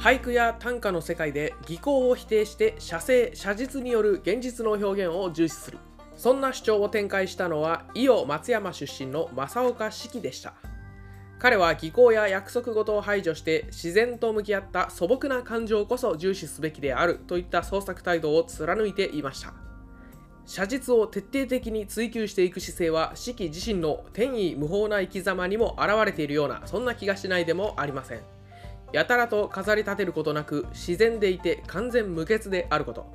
俳句や短歌の世界で技巧を否定して写生写実による現実の表現を重視する。そんな主張を展開したのは伊予松山出身の正岡子規でした。彼は技巧や約束事を排除して自然と向き合った素朴な感情こそ重視すべきであるといった創作態度を貫いていました。写実を徹底的に追求していく姿勢は四季自身の天意無法な生き様にも現れているようなそんな気がしないでもありません。やたらと飾り立てることなく自然でいて完全無欠であること。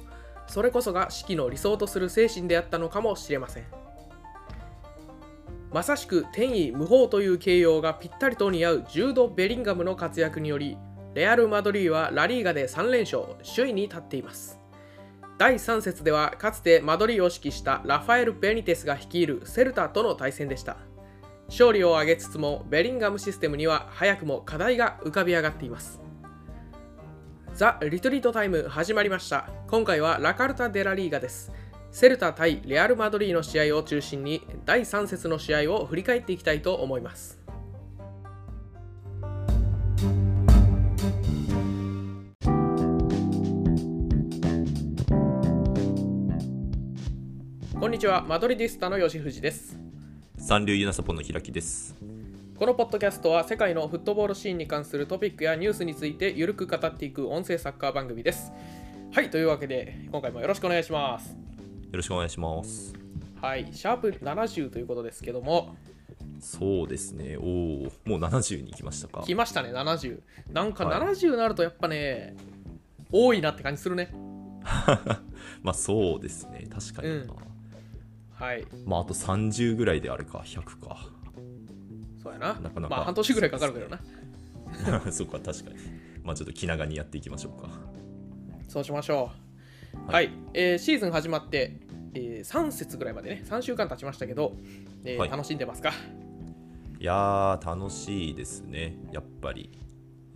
それこそが四季の理想とする精神であったのかもしれません。まさしく天意無法という形容がぴったりと似合うジュード・ベリンガムの活躍によりレアル・マドリーはラリーガで3連勝首位に立っています。第3節ではかつてマドリーを指揮したラファエル・ベニテスが率いるセルタとの対戦でした。勝利を挙げつつもベリンガムシステムには早くも課題が浮かび上がっています。ザ・リトリートタイム始まりました。今回はラカルタ・デラリーガです。セルタ対レアル・マドリーの試合を中心に第3節の試合を振り返っていきたいと思います。こんにちは。マドリディスタの吉藤です。三流ユナサポンの開きです。このポッドキャストは世界のフットボールシーンに関するトピックやニュースについてゆるく語っていく音声サッカー番組ですはいというわけで今回もよろしくお願いしますよろしくお願いします。はいシャープ70ということですけどもそうですね。おお、もう70に行きましたか。来ましたね70なんかはい70になるとやっぱね、多いなって感じするね まあそうですね。確かにな。うんはいまああと30ぐらいであれか、100か。そうやななかなかまあ半年ぐらいかかるけどな そうか、確かに。まあちょっと気長にやっていきましょうか。そうしましょうは、はいえーシーズン始まって、え3節ぐらいまでね3週間経ちましたけど、えーはい楽しんでますか？いやー、楽しいですね。やっぱり。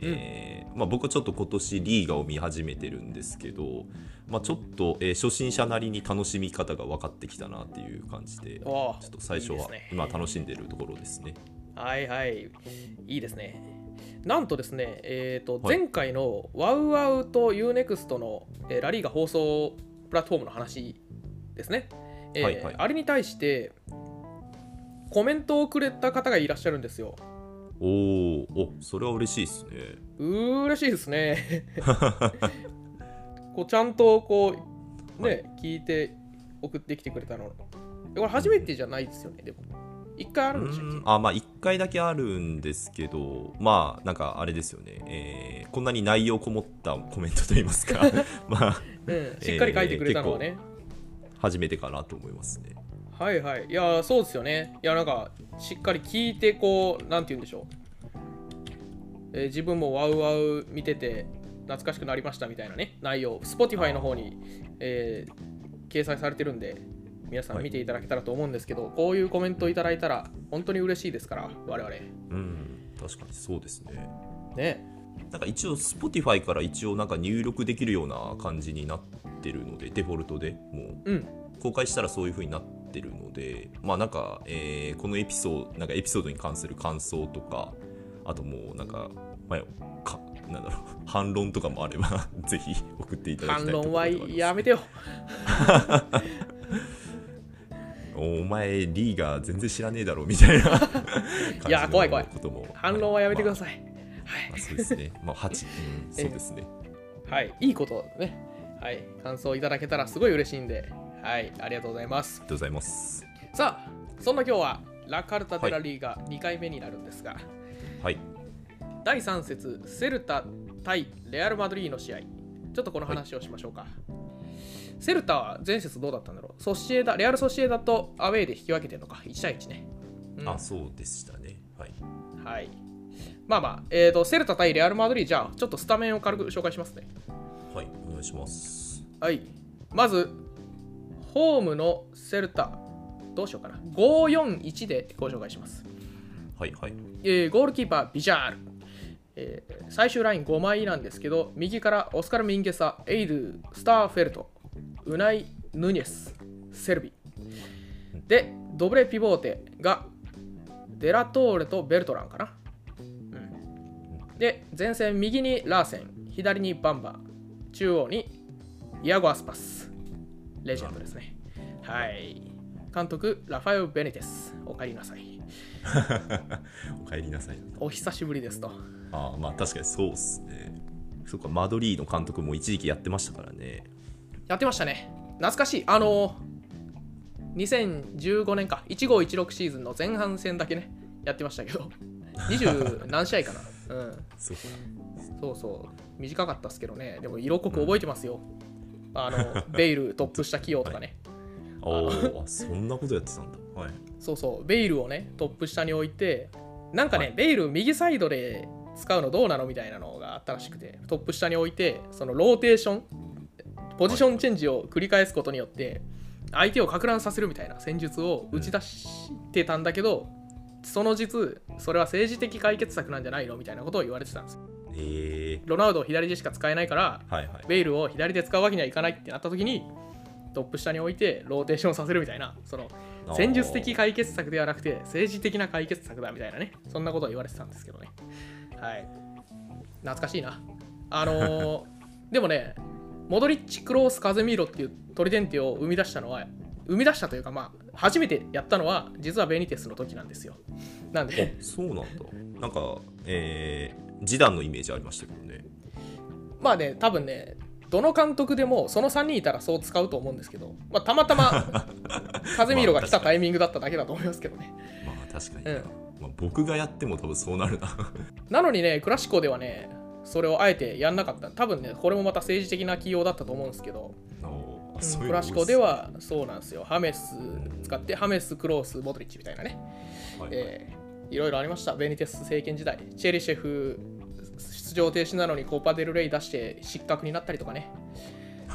えーまあ、僕はちょっと今年リーガを見始めてるんですけど、まあ、ちょっと、えー初心者なりに楽しみ方が分かってきたなっていう感じでちょっと最初は今楽しんでるところですね。はいはい。いいですね。なんとですね、えー、とはい。前回のワウワウと UNEXT の、えーラリーが放送プラットフォームの話ですね、えーはいはい。あれに対してコメントをくれた方がいらっしゃるんですよおーおそれは嬉しいですね。嬉しいですね。こうちゃんとこうね、はい。聞いて送ってきてくれたの。これ初めてじゃないですよねでも。一回あるんでしたっけ？うんあまあ1回だけあるんですけどまあなんかあれですよね、えーこんなに内容こもったコメントといいますか。まあうん、しっかり書いてくれたのはね、初めてかなと思いますねはいはい。いやー、そうですよね。いや、なんか、しっかり聞いて、こう、なんて言うんでしょう。えー自分もワウワウ見てて、懐かしくなりましたみたいなね、内容、Spotify の方に、えー掲載されてるんで、皆さんはい見ていただけたらと思うんですけど、こういうコメントいただいたら、本当に嬉しいですから、我々。うん確かにそうですねね。なんか一応 Spotify から一応なんか入力できるような感じになってるのでデフォルトでもうん。う公開したらそういう風になってるのでまあなんか、えーこのエピソードなんかエピソードに関する感想とかあともうなんか,、まあ、かなんだろう 反論とかもあれば ぜひ送っていただきたいところ反論はやめてよ。お前リーガー全然知らねえだろみたいないや怖い怖いことも反論はやめてくだい、さい。まあそうですねまあ8、うん、そうですねはい。いいことね。はい。感想いただけたらすごい嬉しいんで、はい。ありがとうございます。あ。りがとうございます。さあそんな今日はラ・カルタ・デラリーが2回目になるんですが、はい。第3節セルタ対レアル・マドリーの試合。ちょっとこの話をしましょうか、セルタは前節どうだったんだろう？ソシエダレアル・ソシエダとアウェーで引き分けてるのか？1対1ね、うん。あそうでしたね。はい。はい。まあまあ、えー、とセルタ対レアル・マドリーじゃあちょっとスタメンを軽く紹介しますね。はいお願いします。はい。まずホームのセルタどうしようかな。541でご紹介します。はいはい。えーゴールキーパー、ビジャール、えー最終ライン5枚なんですけど、右からオスカル・ミンゲサ、エイドゥ、スターフェルト、ウナイ・ヌニェス、セルビ。で、ドブレ・ピボーテがデラトーレとベルトランかな。うん、で、前線右にラーセン、左にバンバ中央にイアゴ・アスパスレジェンドですね。はい。監督ラファエル・ベネテス。お帰りなさい。お帰りなさい。お久しぶりですと。ああまあ確かにそうっすね。そっかマドリーの監督も一時期やってましたからね。やってましたね。懐かしい。あの2015年か。1516シーズンの前半戦だけね。やってましたけど。20何試合かな。うん。そうか。そうそう。短かったっすけどね。でも色濃く覚えてますよ、あのベイルトップ下起用とかね、おおそんなことやってたんだ。はい。そうそう。ベイルをねトップ下に置いてなんかね、はい。ベイル右サイドで使うのどうなのみたいなのがあったらしくてトップ下に置いてそのローテーションポジションチェンジを繰り返すことによって相手をかく乱させるみたいな戦術を打ち出してたんだけど、その実それは政治的解決策なんじゃないのみたいなことを言われてたんですよえロナウドを左でしか使えないからー、はいはい。ベイルを左で使うわけにはいかないってなった時にトップ下に置いてローテーションさせるみたいなその戦術的解決策ではなくて政治的な解決策だみたいなね。そんなことを言われてたんですけどね。はい。懐かしいな。あのー でもねモドリッチ・クロース・カゼミーロっていうトリデンテを生み出したのは生み出したというかまあ初めてやったのは実はベニテスの時なんですよ。なんであそうなんだ。なんかえー、示談のイメージありましたけどね。まあね多分ねどの監督でもその3人いたらそう使うと思うんですけど、まあ、たまたま カゼミーロが来たタイミングだっただけだと思いますけどね。まあ確かにな、うん。まあ、僕がやっても多分そうなるな。なのにねクラシコではねそれをあえてやんなかった。多分ねこれもまた政治的な起用だったと思うんですけど、うんクラシコではそうなんですよ。ハメス使ってハメスクロースモドリッチみたいなね、はいえーいろいろありました。ベニテス政権時代。チェリシェフ出場停止なのにコーパデルレイ出して失格になったりとかね、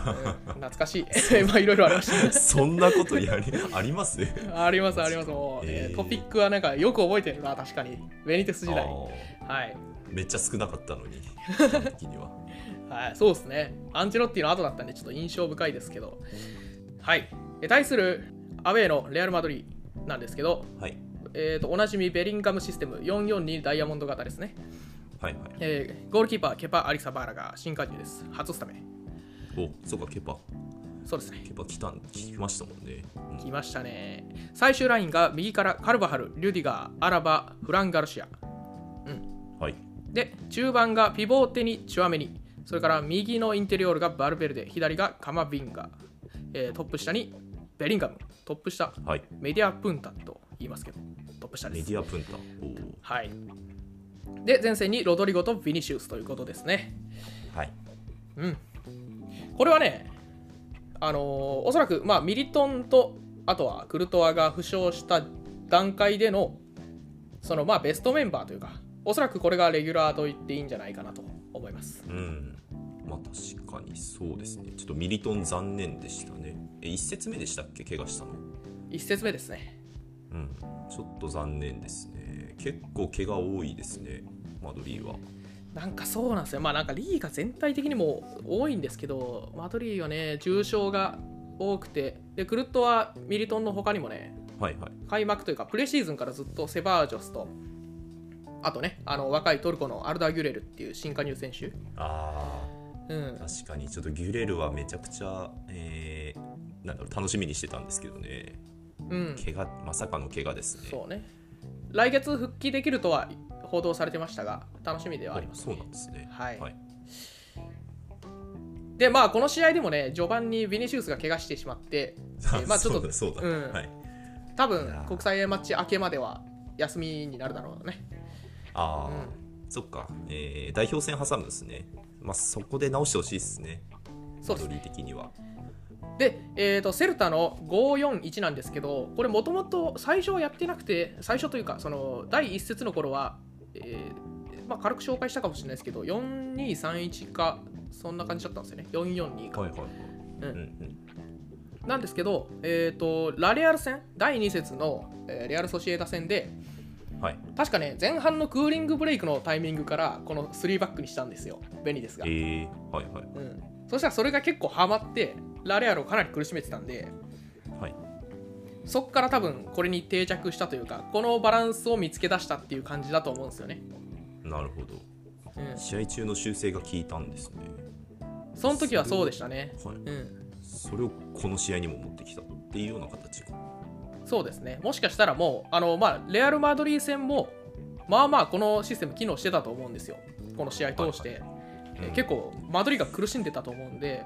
うん懐かしい。まあいろいろありましたそんなことやりあります？ありますあります。もう、えー。えートピックはなんかよく覚えてるな確かに。ベニテス時代。はい。めっちゃ少なかったのに的には。はい、そうですね。アンチェロッティの後だったんで、ちょっと印象深いですけど。はい。え対するアウェーのレアル・マドリーなんですけど、はいえー、とおなじみベリンガムシステム442ダイヤモンド型ですね。はいはいえーゴールキーパー、ケパ・アリサバーラが新加入です。初スタメン。おそうかケパそうですね。ケパ来たん聞きましたもんね、うん来ましたね。最終ラインが右からカルバハル、リュディガー、アラバ、フラン・ガルシア。はいで、中盤がピボーテにチュアメニ。それから右のインテリオールがバルベルデ、左がカマビンガ。えートップ下にベリンガム。トップ下、はいメディアプンタと言いますけど、トップ下です。メディアプンタはい。で、前線にロドリゴとビニシウスということですね。はいうん。これはね、あのーおそらく、まあ、ミリトンと、あとはクルトワが負傷した段階での、その、まあ、ベストメンバーというか、おそらくこれがレギュラーと言っていいんじゃないかなと思います。うんまあ確かにそうですねちょっとミリトン残念でしたねえ一節目でしたっけ？怪我したの一節目ですね。うん。ちょっと残念ですね。結構怪我多いですね。マドリーは。なんかそうなんですよ。まあなんかリーが全体的にも多いんですけど、マドリーはね、重傷が多くて、で、クルットはミリトンの他にもね、はいはい。開幕というかプレシーズンからずっとセバージョスとあとねあの若いトルコのアルダ・ギュレルっていう新加入選手、あうん。ー、確かに。ちょっとギュレルはめちゃくちゃ、えーなんだろう楽しみにしてたんですけどねうん、怪我まさかの怪我ですね。そうね。来月復帰できるとは報道されてましたが楽しみではありますそうなんですね。はい。はい、でまあこの試合でもね序盤にビニシウスが怪我してしまって えまあちょっとそうだそうん。はい。多分国際マッチ明けまでは休みになるだろうね。ああ、うそっか、えー代表戦挟むんですね。まあそこで直してほしいですね。そう的にはで、えー、とセルタの541なんですけどこれもともと最初はやってなくて最初というかその第一節の頃は、えーまあ、軽く紹介したかもしれないですけど4231かそんな感じだったんですよね。442か、はいはいうん。うんうん。なんですけど、えー、とラレアル戦第2節の、えーレアル・ソシエダ戦ではい。確かね前半のクーリングブレイクのタイミングからこの3バックにしたんですよ。ベニですが。え、ー、はいはい。うん、そしたらそれが結構ハマってラレアルをかなり苦しめてたんではいそっから多分これに定着したというかこのバランスを見つけ出したっていう感じだと思うんですよね。なるほどうん試合中の修正が効いたんですねその時はそうでしたね。はいうんそれをこの試合にも持ってきたっていうような形かそうですね。もしかしたらもう、あのまあ、レアル・マドリー戦も、まあまあ、このシステム機能してたと思うんですよ。この試合通して。はいえーうん結構、マドリーが苦しんでたと思うんで、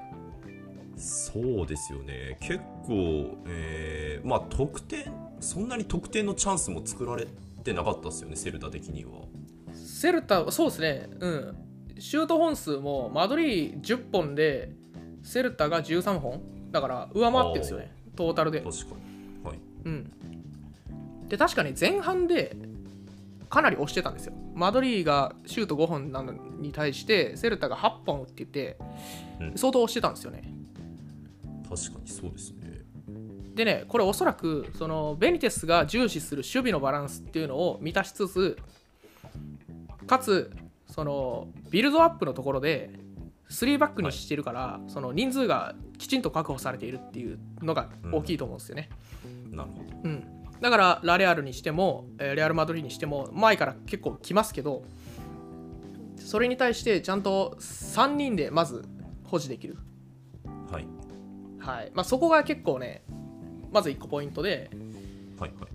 そうですよね結構、えーまあ得点そんなに得点のチャンスも作られてなかったですよねセルタ的にはセルタ、そうですね、うん。シュート本数も、マドリー10本で、セルタが13本だから、上回ってるんですよね、トータルで。確かにはいうん。で、確かに前半で、かなり押してたんですよ。マドリーがシュート5本なのに対して、セルタが8本って言ってうん、相当押してたんですよね。確かにそうですね。でね、これおそらくそのベニテスが重視する守備のバランスっていうのを満たしつつ、かつそのビルドアップのところで3バックにしてるから、その人数がきちんと確保されているっていうのが大きいと思うんですよね。なるほど。うん。だからラレアルにしても、えーレアル・マドリーにしても前から結構来ますけどそれに対してちゃんと3人でまず保持できる、はいはい。まあ、そこが結構ねまず1個ポイントで。はいはい。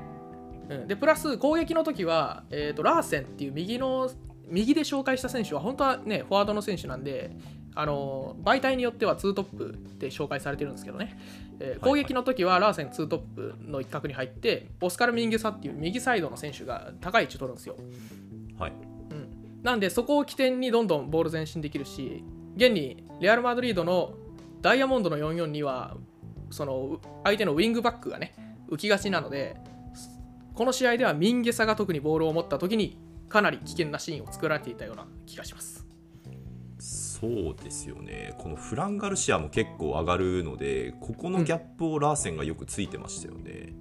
うん、でプラス攻撃の時は、えー、とラーセンっていう右の右で紹介した選手は本当はねフォワードの選手なんであの媒体によっては2トップで紹介されてるんですけどね、えー攻撃の時はラーセン2トップの一角に入ってオスカル・ミンゲサっていう右サイドの選手が高い位置取るんですよ、はい。うん、なんでそこを起点にどんどんボール前進できるし現にレアル・マドリードのダイヤモンドの44にはその相手のウィングバックがね浮きがちなのでこの試合ではミンゲサが特にボールを持った時にかなり危険なシーンを作られていたような気がします。そうですよね。このフランガルシアも結構上がるのでここのギャップをラーセンがよくついてましたよね、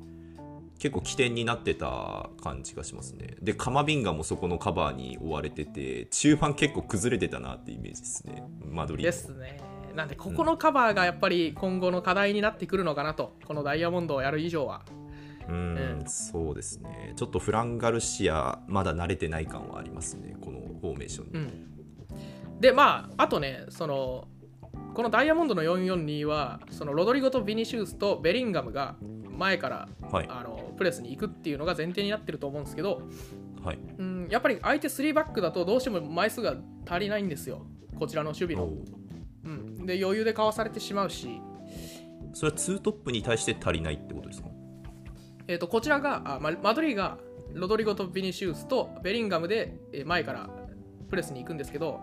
結構起点になってた感じがしますね。でカマビンガもそこのカバーに追われてて中盤結構崩れてたなってイメージですね。マドリードですね。なんでここのカバーがやっぱり今後の課題になってくるのかなとこのダイヤモンドをやる以上は。うん、うん。そうですね。ちょっとフランガルシアまだ慣れてない感はありますねこのフォーメーションに、うん、でまああとねそのこのダイヤモンドの442はそのロドリゴとビニシウスとベリンガムが前からはい。あのプレスに行くっていうのが前提になってると思うんですけど、はい。うん、やっぱり相手3バックだとどうしても枚数が足りないんですよこちらの守備の、で余裕でかわされてしまうし、それは2トップに対して足りないってことですか？えー、とこちらがあまマドリーがロドリゴとビニシウスとベリンガムでえー前からプレスに行くんですけど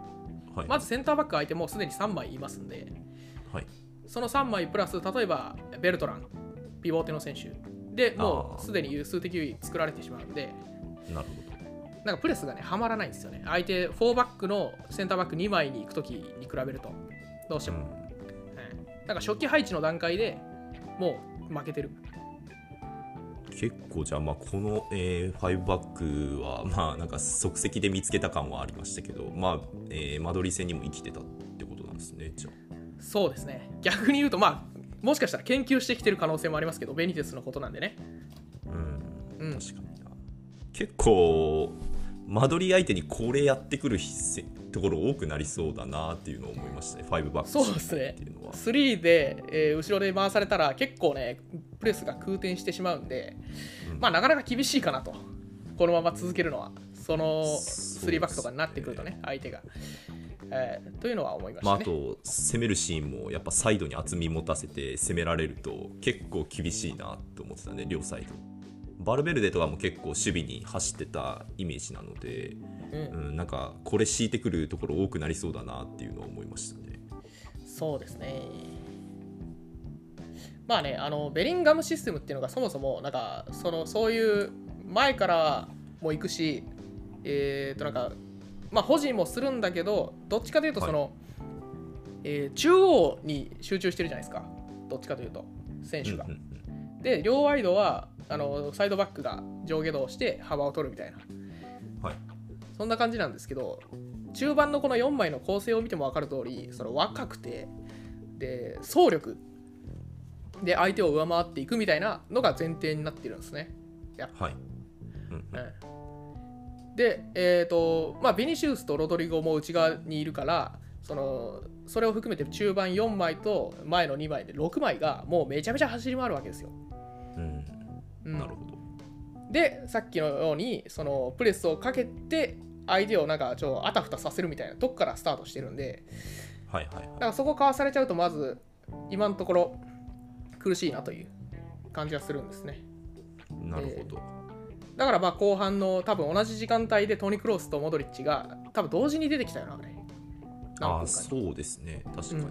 はい、まずセンターバック相手もうすでに3枚いますんで。はい、その3枚プラス例えばベルトランピボーテの選手。でもうすでに数的優位作られてしまうんで。なるほなんかプレスがねはまらないんですよね。相手4バックのセンターバック2枚に行く時に比べるとどうしてど、も、はい。なんか初期配置の段階でもう負けてる。結構じゃあまあこの、えー、5バックはまあなんか即席で見つけた感はありましたけどまあ、えー、マドリー戦にも生きてたってことなんですねじゃそうですね。逆に言うとまあもしかしたら研究してきてる可能性もありますけどベニテスのことなんでね。あうん。うん。確かにな。結構マドリー相手にこれやってくるせところ多くなりそうだなっていうのを思いましたね。5バックそうですね。っていうのは。3で、えー後ろで回されたら結構ねプレスが空転してしまうんで、うん。まあなかなか厳しいかなと。このまま続けるのは。そのそうですね。3バックとかになってくるとね相手が、えーというのは思いましまあ、たね、あと攻めるシーンもやっぱサイドに厚み持たせて攻められると結構厳しいなと思ってたね両サイドバルベルデとかも結構守備に走ってたイメージなので、うん。うん、なんかこれ敷いてくるところ多くなりそうだなっていうのは思いましたね。そうですね。まあねあのベリンガムシステムっていうのがそもそもなんかそのそういう前からも行くしえっ、となんかまあ保持もするんだけどどっちかというとその、えー中央に集中してるじゃないですか。どっちかというと選手が、うんうん。で両ワイドはあのサイドバックが上下動して幅を取るみたいな。うんはい。そんな感じなんですけど中盤のこの4枚の構成を見ても分かる通りその若くてで走力で相手を上回っていくみたいなのが前提になってるんですね。やっぱ。はい、うんうん。うん。で、えーとまあ、ビニシウスとロドリゴも内側にいるからそのそれを含めて中盤4枚と前の2枚で6枚がもうめちゃめちゃ走り回るわけですよ。うんうん。なるほど。でさっきのようにそのプレスをかけて相手をなんかちょっとあたふたさせるみたいなとこからスタートしてるんで。はいはいだからそこかわされちゃうとまず今のところ苦しいなという感じがするんですね。なるほど、だからまあ後半の多分同じ時間帯でトニ・クロースとモドリッチが多分同時に出てきたよなあれ。何ああそうですね。確かに、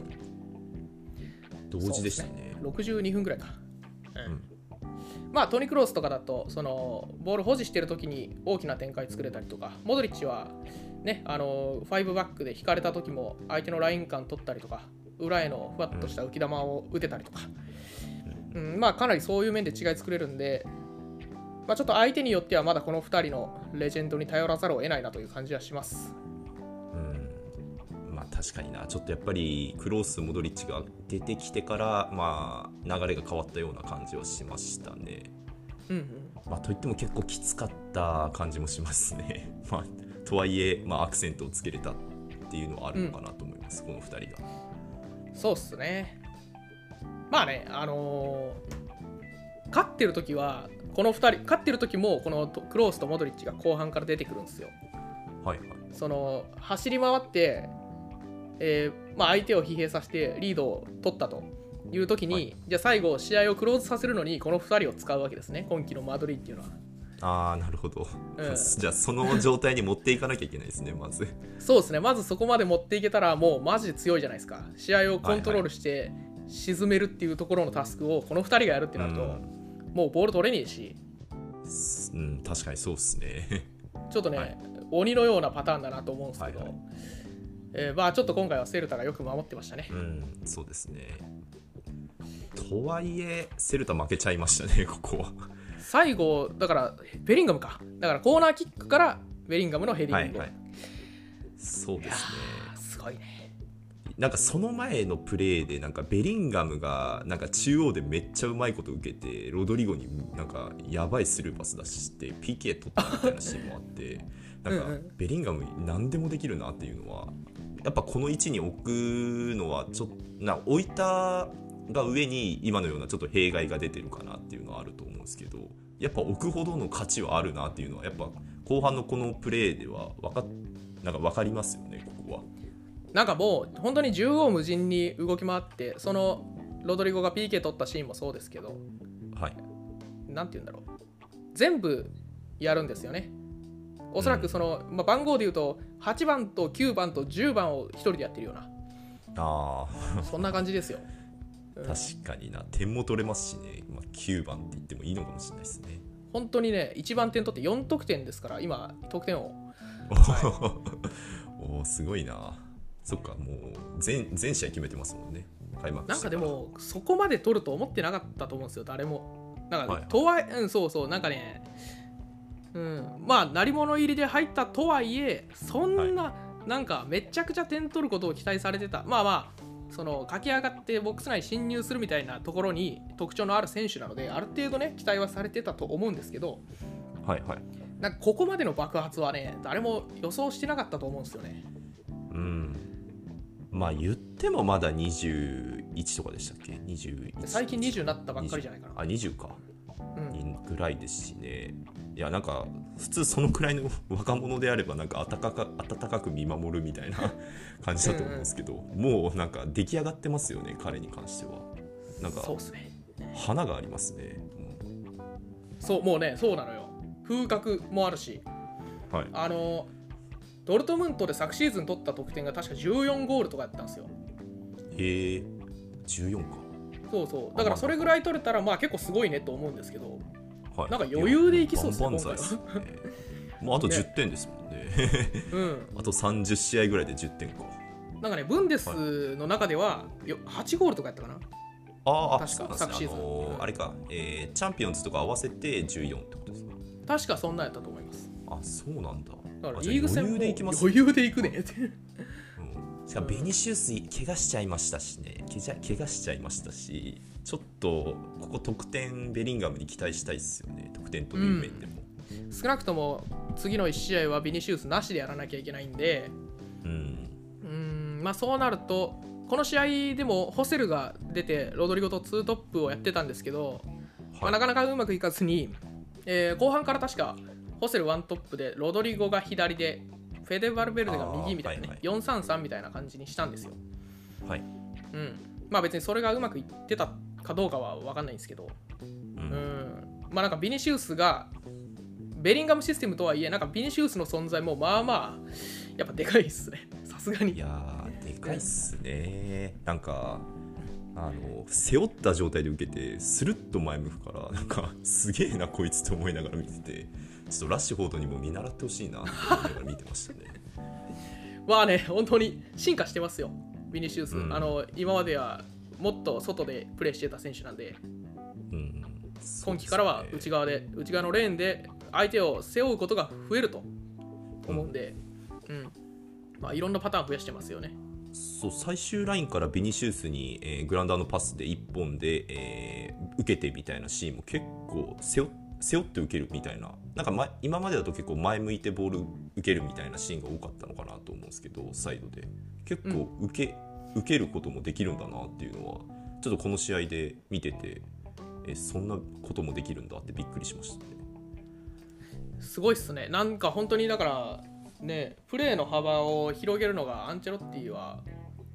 同時でしたね。そうです62分ぐらいか。うん。うんまあトニ・クロースとかだとそのボール保持してる時に大きな展開作れたりとかモドリッチはねあの5バックで引かれた時も相手のライン感取ったりとか裏へのふわっとした浮き球を打てたりとか、うんまあかなりそういう面で違い作れるんで、まあ、ちょっと相手によってはまだこの2人のレジェンドに頼らざるを得ないなという感じはします。確かにな。ちょっとやっぱりクロースモドリッチが出てきてからまあ流れが変わったような感じはしましたね。うんうん。まあといっても結構きつかった感じもしますね。まあとはいえ、まあ、アクセントをつけれたっていうのはあるのかなと思います、この2人が。そうっすね。まあね、あのー勝ってる時は、この2人、勝ってる時も、このとクロースとモドリッチが後半から出てくるんですよ。はいはい。その、走り回って、えーまあ、相手を疲弊させてリードを取ったという時に、はい。じゃあ最後、試合をクローズさせるのに、この2人を使うわけですね、今季のマドリーっていうのは。ああなるほど、うん。じゃあその状態に持っていかなきゃいけないですねまず。そうですね、まずそこまで持っていけたら、もうマジで強いじゃないですか。試合をコントロールして沈めるっていうところのタスクをこの2人がやるってなると、うん。もうボール取れねえし、うん確かにそうっすね。ちょっとね、はい。鬼のようなパターンだなと思うんですけど、はいはいえーまあちょっと今回はセルタがよく守ってましたねう。んそうですねとはいえセルタ負けちゃいましたね ここは最後、だからベリンガムか。だからコーナーキックからベリンガムのヘディング。はいはいそうですねすごいね。なんかその前のプレーでなんかベリンガムがなんか中央でめっちゃうまいこと受けてロドリゴになんかやばいスルーパス出して PK 取ったみたいなシーンもあってなんかベリンガム何でもできるなっていうのはやっぱこの位置に置くのはちょっとな置いたが上に今のようなちょっと弊害が出てるかなっていうのはあると思うんですけどやっぱ置くほどの価値はあるなっていうのはやっぱ後半のこのプレーでは分かっなんか分かりますよねここは。なんかもう本当に縦横無尽に動き回って、そのロドリゴが PK 取ったシーンもそうですけど、はいなんて言うんだろう。全部やるんですよね。おそらくその、まあ、番号で言うと8番と9番と10番を1人でやってるような。ああそんな感じですよ。うん。確かにな点も取れますしね、まあ、9番って言ってもいいのかもしれないですね。本当にね、一番点取って4得点ですから、今、得点を。おおすごいな。そっかもう全全試合決めてますもんね。開幕なんかでも、そこまで取ると思ってなかったと思うんですよ、誰も。なんか、はいとはいえ、うん、そうそう、なんかね、うん、まあ、鳴り物入りで入ったとはいえ、そんな、なんか、めちゃくちゃ点取ることを期待されてた。まあまあ、その駆け上がってボックス内に侵入するみたいなところに特徴のある選手なので、ある程度ね、期待はされてたと思うんですけど、はいはい。なんかここまでの爆発はね、誰も予想してなかったと思うんですよね。うん。まあ言ってもまだ21とかでしたっけ？21最近20になったばっかりじゃないかな。あ20か。うん。にぐらいですしねいやなんか普通そのくらいの 若者であればなんか温かか温かく見守るみたいな 感じだと思うんですけど、もうなんか出来上がってますよね彼に関してはなんかそうっすね。花がありますね、そう、もうね、そうなのよ。風格もあるし、うんはいあの、ドルトムントで昨シーズン取った得点が確か14ゴールとかやったんですよ。へえ14かそうそう。だからそれぐらい取れたら、まあ結構すごいねと思うんですけど、はい。なんか余裕でいきそうっすねすね。もうあとね。10点ですもんね。うん。あと30試合ぐらいで10点か。なんかね、ブンデスの中ではよ8ゴールとかやったかな？ああ確か昨シーズン。あのーあれか、えーチャンピオンズとか合わせて14ってことですか？確かそんなんやったと思います。あそうなんだ。だからリーグ戦も余裕でいきます余裕でいくねって。うん。しかもベニシウス怪我しちゃいましたしね。怪我しちゃいましたしちょっとここ得点ベリンガムに期待したいですよね。得点という面でも、少なくとも次の1試合はビニシウスなしでやらなきゃいけないんで、うん。うん。まあ、そうなると、この試合でもホセルが出て、ロドリゴと2トップをやってたんですけど、まあ、なかなかうまくいかずに、えー後半から確かホセル1トップで、ロドリゴが左で、フェデバルベルデが右みたいなね、あ433みたいな感じにしたんですよ。はい。うん、まあ別にそれがうまくいってたかどうかは分かんないんですけど、ううんん、まあなんかビニシウスがベリンガムシステムとはいえなんかビニシウスの存在もまあまあやっぱでかいっすね。さすがに。いやーでかいっすね。なんかあの背負った状態で受けてスルッと前向くからなんかすげえなこいつと思いながら見ててちょっとラッシュフォードにも見習ってほしいなって思いながら見てましたね。まあね本当に進化してますよ。ビニシウス、うん。あの今まではもっと外でプレーしてた選手なんでうん。今季からは内側で内側のレーンで相手を背負うことが増えると思うんで、うん。まあ、いろんなパターン増やしてますよね。そう最終ラインからビニシウスに、えーグラウンダーのパスで1本で、えー受けてみたいなシーンも結構背負背負って受けるみたいな。なんか、ま、今までだと結構前向いてボール受けるみたいなシーンが多かったのかなと思うんですけどサイドで。結構受け,、受けることもできるんだなっていうのはちょっとこの試合で見ててえそんなこともできるんだってびっくりしましたね。すごいっすね。なんか本当にだからねプレーの幅を広げるのがアンチェロッティは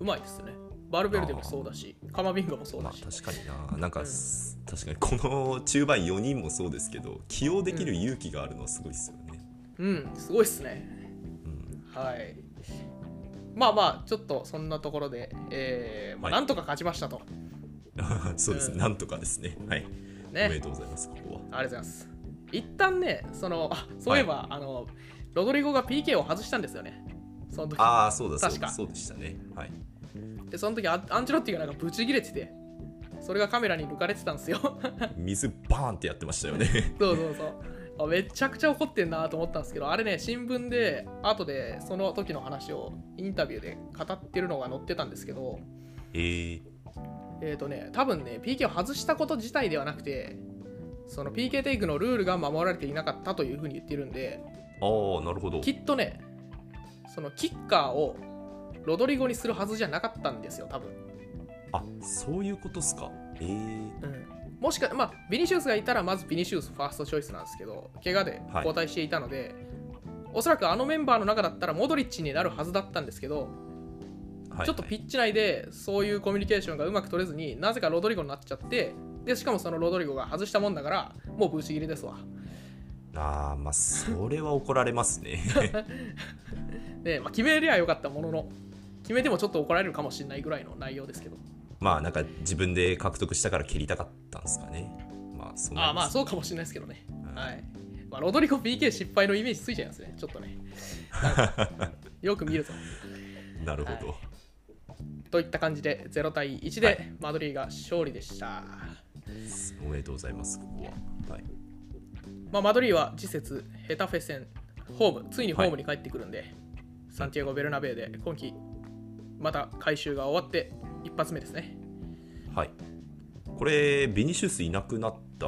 うまいですね。バルベルデもそうだしカマビンガもそうまあだし、確かにな、なんか、確かにこの中盤4人もそうですけど、起用できる勇気があるのはすごいですよね。うん。すごいっすね。うん。はいまあまあちょっとそんなところで、えーまあ、はい。なんとか勝ちましたと、そうですね、うん。なんとかですね。はい。おめでねとうございます、ここは。ありがとうございます。一旦ねそのあそういえば、あのロドリゴが PK を外したんですよね。その時。ああ、そうだ、確か。だ、そうでしたね。はい。でその時アアンチェロッティがなんかブチギレててそれがカメラに抜かれてたんですよ。水バーンってやってましたよね。そうそうそうあめちゃくちゃ怒ってんなと思ったんですけどあれね新聞で後でその時の話をインタビューで語ってるのが載ってたんですけどえー、えっ、とね多分ね PK を外したこと自体ではなくてその PK テイクのルールが守られていなかったというふうに言ってるんでああ、なるほど。きっとねそのキッカーをロドリゴにするはずじゃなかったんですよ多分、あそういうことっすか。えー、うん、もしかまあビニシウスがいたらまずビニシウスファーストチョイスなんですけど怪我で交代していたので、おそらくあのメンバーの中だったらモドリッチになるはずだったんですけど、はい、ちょっとピッチ内でそういうコミュニケーションがうまく取れずになぜかロドリゴになっちゃってでしかもそのロドリゴが外したもんだからもうブチギレですわ。ああ、まあ、それは怒られますね。で、まあ、決めりゃよかったものの決めてもちょっと怒られるかもしれないぐらいの内容ですけどまあ、なんか自分で獲得したから蹴りたかったんですかね。まあ、そんなああまあそうかもしれないですけどね、はい。まあ、ロドリゴ PK 失敗のイメージついちゃいますね。ちょっとね。よく見ると。なるほど。といった感じで0対1はい。でマドリーが勝利でした、おめでとうございます、ここは。はい。まあ、マドリーは次節ヘタフェ戦ホームついにホームに帰ってくるんで、サンティアゴ・ベルナベウで今季また回収が終わって一発目ですねはい。これ、ビニシウスいなくなった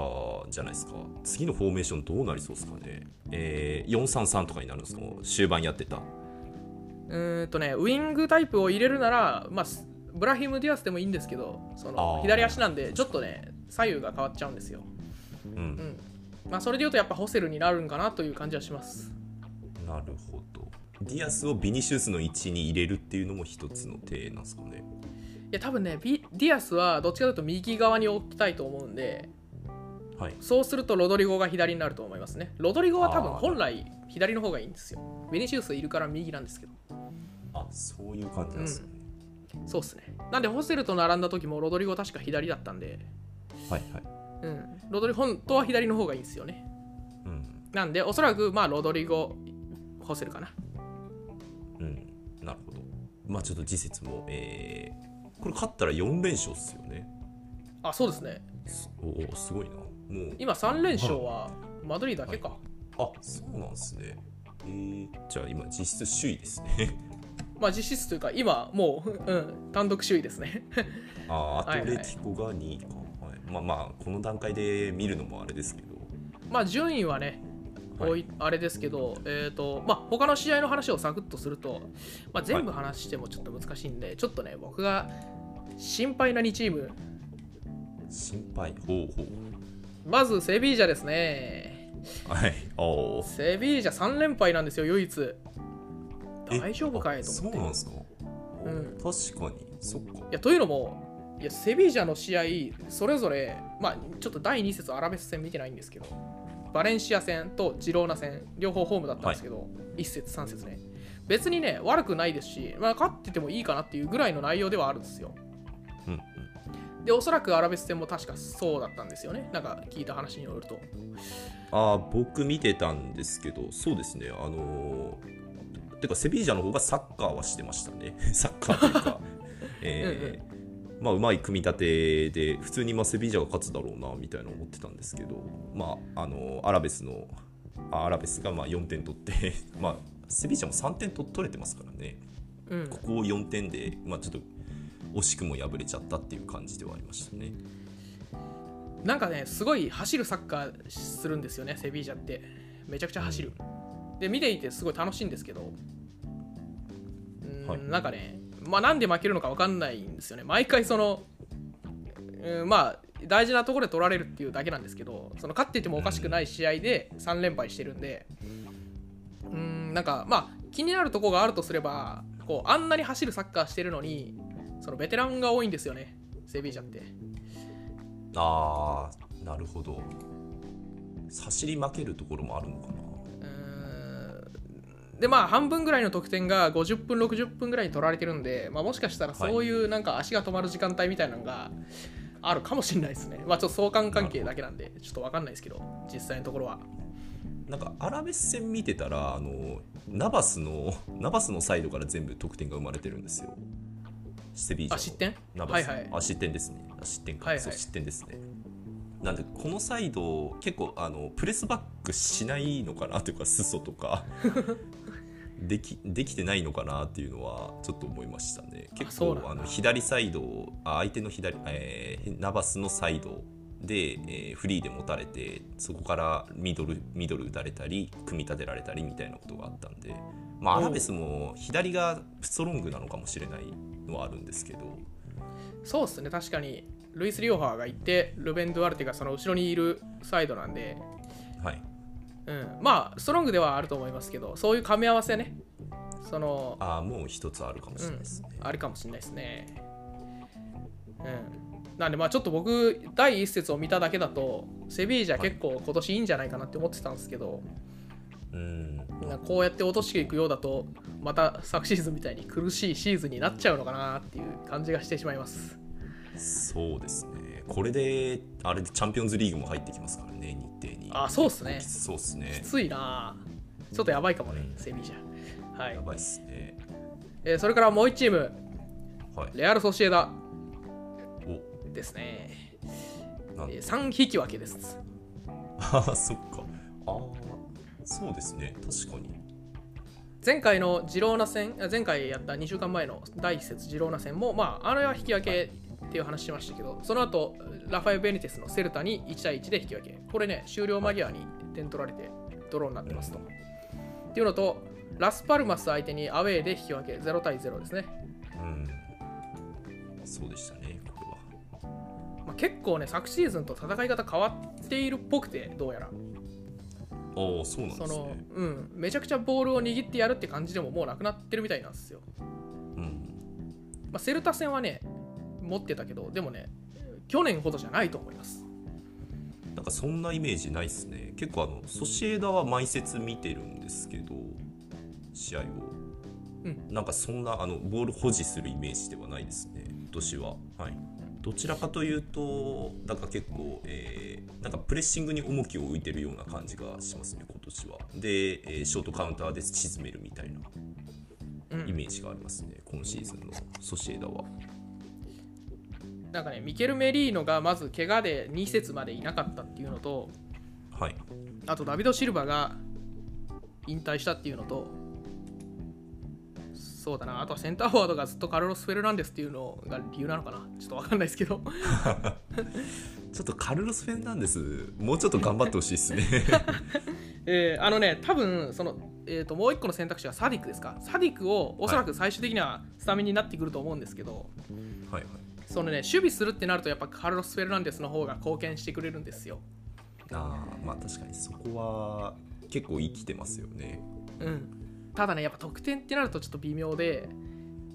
じゃないですか。次のフォーメーションどうなりそうですかね。えー、433とかになるんですか？終盤やってた。うーんとねウイングタイプを入れるなら、まあ、ブラヒム・ディアスでもいいんですけどそあのー左足なんでちょっとね左右が変わっちゃうんですよ、うん。うんまあ、それで言うとやっぱホセルになるんかなという感じはしますなるほど。ディアスをビニシウスの位置に入れるっていうのも一つの手なんですかね。いや多分ねビディアスはどっちかというと右側に置きたいと思うんではい。そうするとロドリゴが左になると思いますねロドリゴは多分本来左の方がいいんですよベニシウスいるから右なんですけどあ、そういう感じですね。そうっすねなんでホセルと並んだ時もロドリゴ確か左だったんではいはい。うんロドリゴ本当は左の方がいいんですよねうん。なんでおそらくまあロドリゴホセルかなうん。なるほど。まあちょっと次節も、えー、これ勝ったら4連勝っすよね。あそうですねすおお、すごいな。もう、今3連勝はマドリーだけか、あ、そうなんですね。えー、じゃあ今実質首位ですね。まあ実質というか今もう、うん、単独首位ですね あーアはいはいトレティコが2位か。はいまあまあ、この段階で見るのもあれですけど。まあ順位はねおいあれですけど、えーとまあ、他の試合の話をサクッとすると、まあ、全部話してもちょっと難しいんで、ちょっとね、僕が心配な2チーム、心配。ほうほう。まずセビージャですね。はい。おーセビージャ3連敗なんですよ、唯一。え大丈夫かいあと思って。そうなんですか、うん。確かに。そっか。いやというのもいやセビージャの試合それぞれ、まあ、ちょっと第2節アラベス戦見てないんですけどバレンシア戦とジローナ戦両方ホームだったんですけど、1節3節ね。別にね悪くないですし、まあ、勝っててもいいかなっていうぐらいの内容ではあるんですよ。うんうん。でおそらくアラベス戦も確かそうだったんですよね。なんか聞いた話によると。ああ僕見てたんですけどそうですね。あのーてかセビージャの方がサッカーはしてましたね。サッカーというか。えーまあうまい組み立てで普通にまあセビージャが勝つだろうなみたいな思ってたんですけどまああのアラベスのあアラベスがまあ4点取って まあセビージャも3点取取れてますからね。うん。ここを4点でまあちょっと惜しくも敗れちゃったっていう感じではありましたね。なんかねすごい走るサッカーするんですよねセビージャって。めちゃくちゃ走る、で見ていてすごい楽しいんですけど。うーん、はい。なんかねまあなんで負けるのか分かんないんですよね。毎回そのうんまあ大事なところで取られるっていうだけなんですけどその勝っていてもおかしくない試合で3連敗してるんでうんなんかまあ気になるところがあるとすればこうあんなに走るサッカーしてるのにそのベテランが多いんですよね。セビージャって。ああなるほど。走り負けるところもあるのかな。でまあ半分ぐらいの得点が50分60分ぐらいに取られてるんで、まあ、もしかしたらそういうなんか足が止まる時間帯みたいなのがあるかもしれないですね。まあちょっと相関関係だけなんでちょっと分かんないですけど実際のところは。なんかアラベス戦見てたらあのナバスの ナバスのサイドから全部得点が生まれてるんですよ。セビージャ失点？ナバス、はいはい。あ失点ですね。あ失点か、はいはい。そう失点ですね。なんでこのサイド結構あのプレスバックしないのかなというか裾とか できできてないのかなっていうのはちょっと思いましたね。結構あの左サイド相手の左、えーナバスのサイドで、えーフリーで持たれてそこからミドルミドル打たれたり組み立てられたりみたいなことがあったんで、まあ、アラベスも左がストロングなのかもしれないのはあるんですけど、そうっすね。確かにルイス・リオハーがいてルベン・ドゥアルテがその後ろにいるサイドなんで、はい、うん、まあストロングではあると思いますけどそういう噛み合わせねそのああもう一つあるかもしれないですね。あるかもしれないですね。うん。なんでまあちょっと僕第一節を見ただけだとセビージャ結構今年いいんじゃないかなって思ってたんですけど、うんなんかこうやって落としていくようだとまた昨シーズンみたいに苦しいシーズンになっちゃうのかなっていう感じがしてしまいます。そうですね。これで、あれでチャンピオンズリーグも入ってきますからね。あそうっすねきつそうっすねき。ついなちょっとやばいかもね、うんセビージャ。はいや。ばいっすね。えーそれからもう1チーム、はい。レアル・ソシエダお、ですね。えー3引き分けです。ああ、そっか。ああ、そうですね。確かに。前回のジローナ戦、あ前回やった2週間前の第1節ジローナ戦も、まあ、あれは引き分けっていう話しましたけど、その後ラファエル・ベニテスのセルタに1対1で引き分け。これね、終了間際に点取られてドローになってますと。っていうのと、ラスパルマス相手にアウェーで引き分け、0対0ですね。うん。そうでしたね、これは。まあ、結構ね、昨シーズンと戦い方変わっているっぽくて、どうやら。ああ、そうなんですね。うん、めちゃくちゃボールを握ってやるって感じでももうなくなってるみたいなんですよ。うん。まあ、セルタ戦はね、持ってたけど、でもね、去年ほどじゃないと思います。なんかそんなイメージないっすね。結構あの、ソシエダは毎節見てるんですけど、試合を。うんなんかそんなあのボール保持するイメージではないですね、今年は。はい、どちらかというと、なんか結構、えーなんかプレッシングに重きを置いてるような感じがしますね、今年は。で、えーショートカウンターで沈めるみたいなうんイメージがありますね、今シーズンのソシエダは。なんかね、ミケル・メリーノがまず怪我で2節までいなかったっていうのと、はい、あとダビド・シルバが引退したっていうのと、そうだな、あとはセンターフォワードがずっとカルロス・フェルナンデスっていうのが理由なのかな、ちょっとわかんないですけど、ちょっとカルロス・フェンなんです、もうちょっと頑張ってほしいですね。えーあのね多分その、えー、ともう一個の選択肢はサディックですか？サディックをおそらく最終的にはスタメンになってくると思うんですけど、はいはいそのね守備するってなるとやっぱカルロス・フェルナンデスの方が貢献してくれるんですよ。あーまあ確かにそこは結構生きてますよね、うん。ただねやっぱ得点ってなるとちょっと微妙で、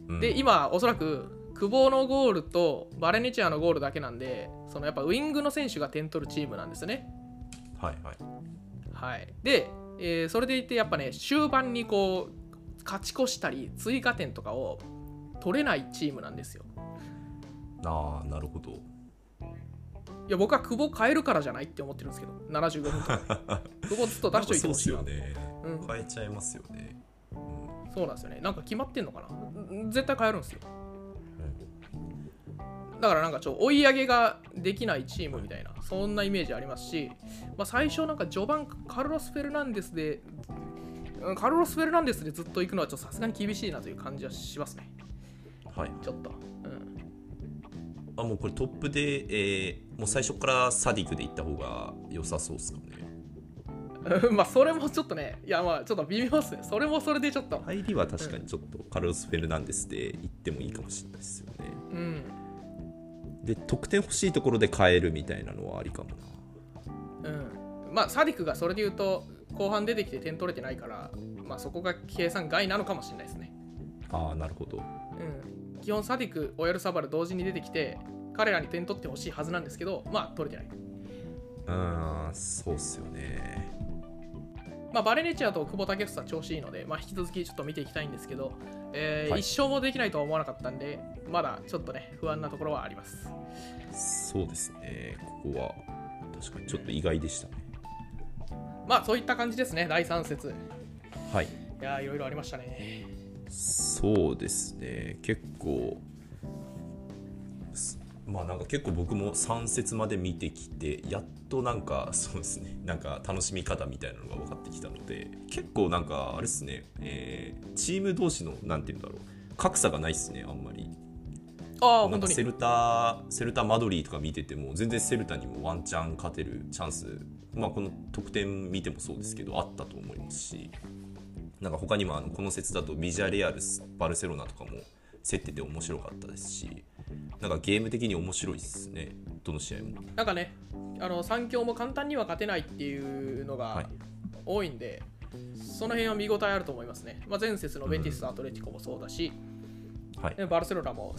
うん。で今おそらく久保のゴールとバレネチアのゴールだけなんでそのやっぱウイングの選手が点取るチームなんですよね。はいはい。はい、で、えーそれでいてやっぱね終盤にこう勝ち越したり追加点とかを取れないチームなんですよああなるほど。いや僕は久保変えるからじゃないって思ってるんですけど75分とか。久保ずっと出しといてほしいなそうっすよね、うん。変えちゃいますよね、うん。そうなんですよね。なんか決まってんのかな。絶対変えるんですよ。だからなんかちょ追い上げができないチームみたいなそんなイメージありますし、まあ、最初なんか序盤カルロス・フェルナンデスでうんカルロス・フェルナンデスでずっと行くのはちょっとさすがに厳しいなという感じはしますね。はい。ちょっと、うん、あもうこれトップで、えーもう最初からサディクで行った方が良さそうですかね。う んまあそれもちょっとねいやまあちょっと微妙っすね。それもそれでちょっと、入りは確かにちょっとカルロス・フェルナンデスで行ってもいいかもしれないですよね。うん。で得点欲しいところで変えるみたいなのはありかもな。うん、まあサディクがそれで言うと後半出てきて点取れてないから、まあ、そこが計算外なのかもしれないですね、ああなるほど。うん、基本サディクオヤルサバル同時に出てきて彼らに点取ってほしいはずなんですけどまあ取れてない。うーんそうっすよね。まあ、バレネチアと久保建英調子いいので、まあ、引き続きちょっと見ていきたいんですけど、えーはい。一勝もできないとは思わなかったんでまだちょっとね不安なところはあります。そうですね。ここは確かにちょっと意外でしたね。まあそういった感じですね。第3節。はい。いやーいろいろありましたねそうですね。結構すまあなんか結構僕も3節まで見てきてやっとなんかそうですねなんか楽しみ方みたいなのが分かってきたので結構なんかあれですね、えーチーム同士のなんて言うんだろう格差がないっすねあんまり。あなんかセルタセルタ・マドリーとか見てても全然セルタにもワンチャン勝てるチャンス、まあ、この得点見てもそうですけどあったと思いますしなんか他にもあのこの説だとビジャレアルバルセロナとかも競ってて面白かったですしなんかゲーム的に面白いですねどの試合も。なんかねあの3強も簡単には勝てないっていうのはい。が多いんで、その辺は見応えあると思いますね、まあ、前節のベティス、アトレティコもそうだし、はい。ねバルセロナも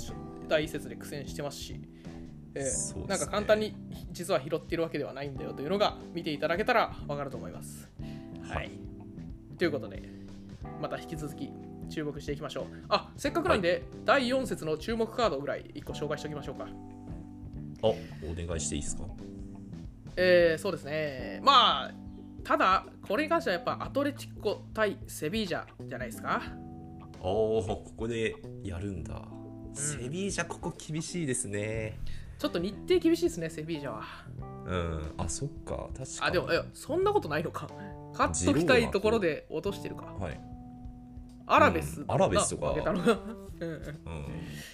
第一節で苦戦してますし、えーね。なんか簡単に実は拾っているわけではないんだよというのが見ていただけたら分かると思います。はい、ということでまた引き続き注目していきましょう。あせっかくなんで、第4節の注目カードぐらい1個紹介しておきましょうか。あお願いしていいですか？えーそうですね。まあ、ただ、これに関してはやっぱアトレティコ対セビージャじゃないですか？おおここでやるんだ、セビージャここ厳しいですねちょっと日程厳しいですね、セビージャは。うんあそっか確かにあ、でも、そんなことないのか。勝っときたいところで落としてるか。はいアラベス、うんアラベスとかうんうん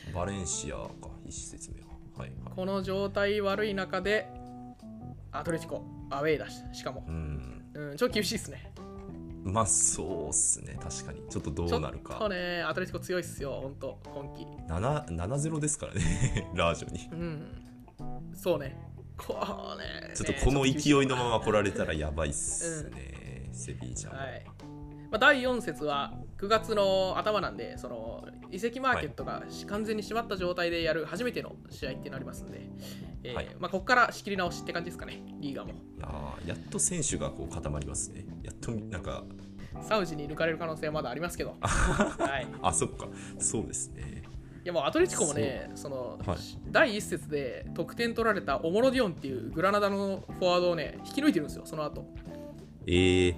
うん、バレンシアか一説目は。はいはい。この状態悪い中で、アトレティコ、アウェイだし、しかもう。ん。うん、ちょっと厳しいですね。まあそうっすね、確かに。ちょっとどうなるっとか。ね、アトレティコ強いっすよ、本当今季。7 7-0ですからね、ラージョに。うん。そうね。こうね。ちょっとこのね勢いのまま来られたらやばいっすね、セビージャは。はいまあ、第4節は9月の頭なんでその移籍マーケットがし完全に閉まった状態でやる初めての試合ってなりますんで、えーはい。まあ、ここから仕切り直しって感じですかねリーガも。いやっと選手がこう固まりますね。やっとなんか、サウジに抜かれる可能性はまだありますけど、はい、い。あ、そっか、そうですね。やもうアトレティコもねその、はい。第1節で得点取られたオモロディオンっていうグラナダのフォワードをね引き抜いてるんですよその後。えー、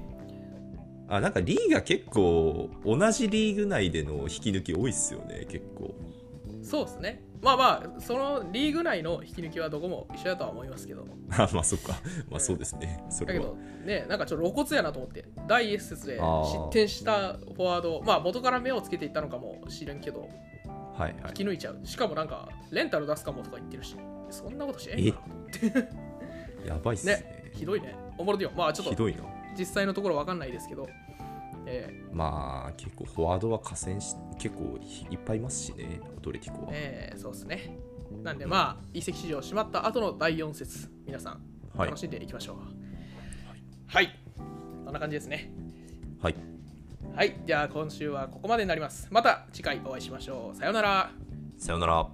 あ、なんかリーが結構、同じリーグ内での引き抜き多いっすよね、結構。そうですねまあまあそのリーグ内の引き抜きはどこも一緒だとは思いますけど あ、まあそっか。まあそうですね。それはだけど。ねなんかちょっと露骨やなと思って第一節で失点したフォワードまあ元から目をつけていったのかもしれんけどはいはい引。き抜いちゃうしかもなんかレンタル出すかもとか言ってるしそんなことしえんかな やばいっすね。ねひどいねおもろでよまあちょっとひどいな。実際のところ分かんないですけど、えまあ結構フォワードは河川し結構いっぱいいますしねアトレティコは、ーえーそうですね。なんでまあ、移籍市場閉まった後の第4節、皆さんはい楽しんでいきましょう。はい、こんな感じですね。はいはい、じゃあ今週はここまでになります。また次回お会いしましょう。さようなら。さよなら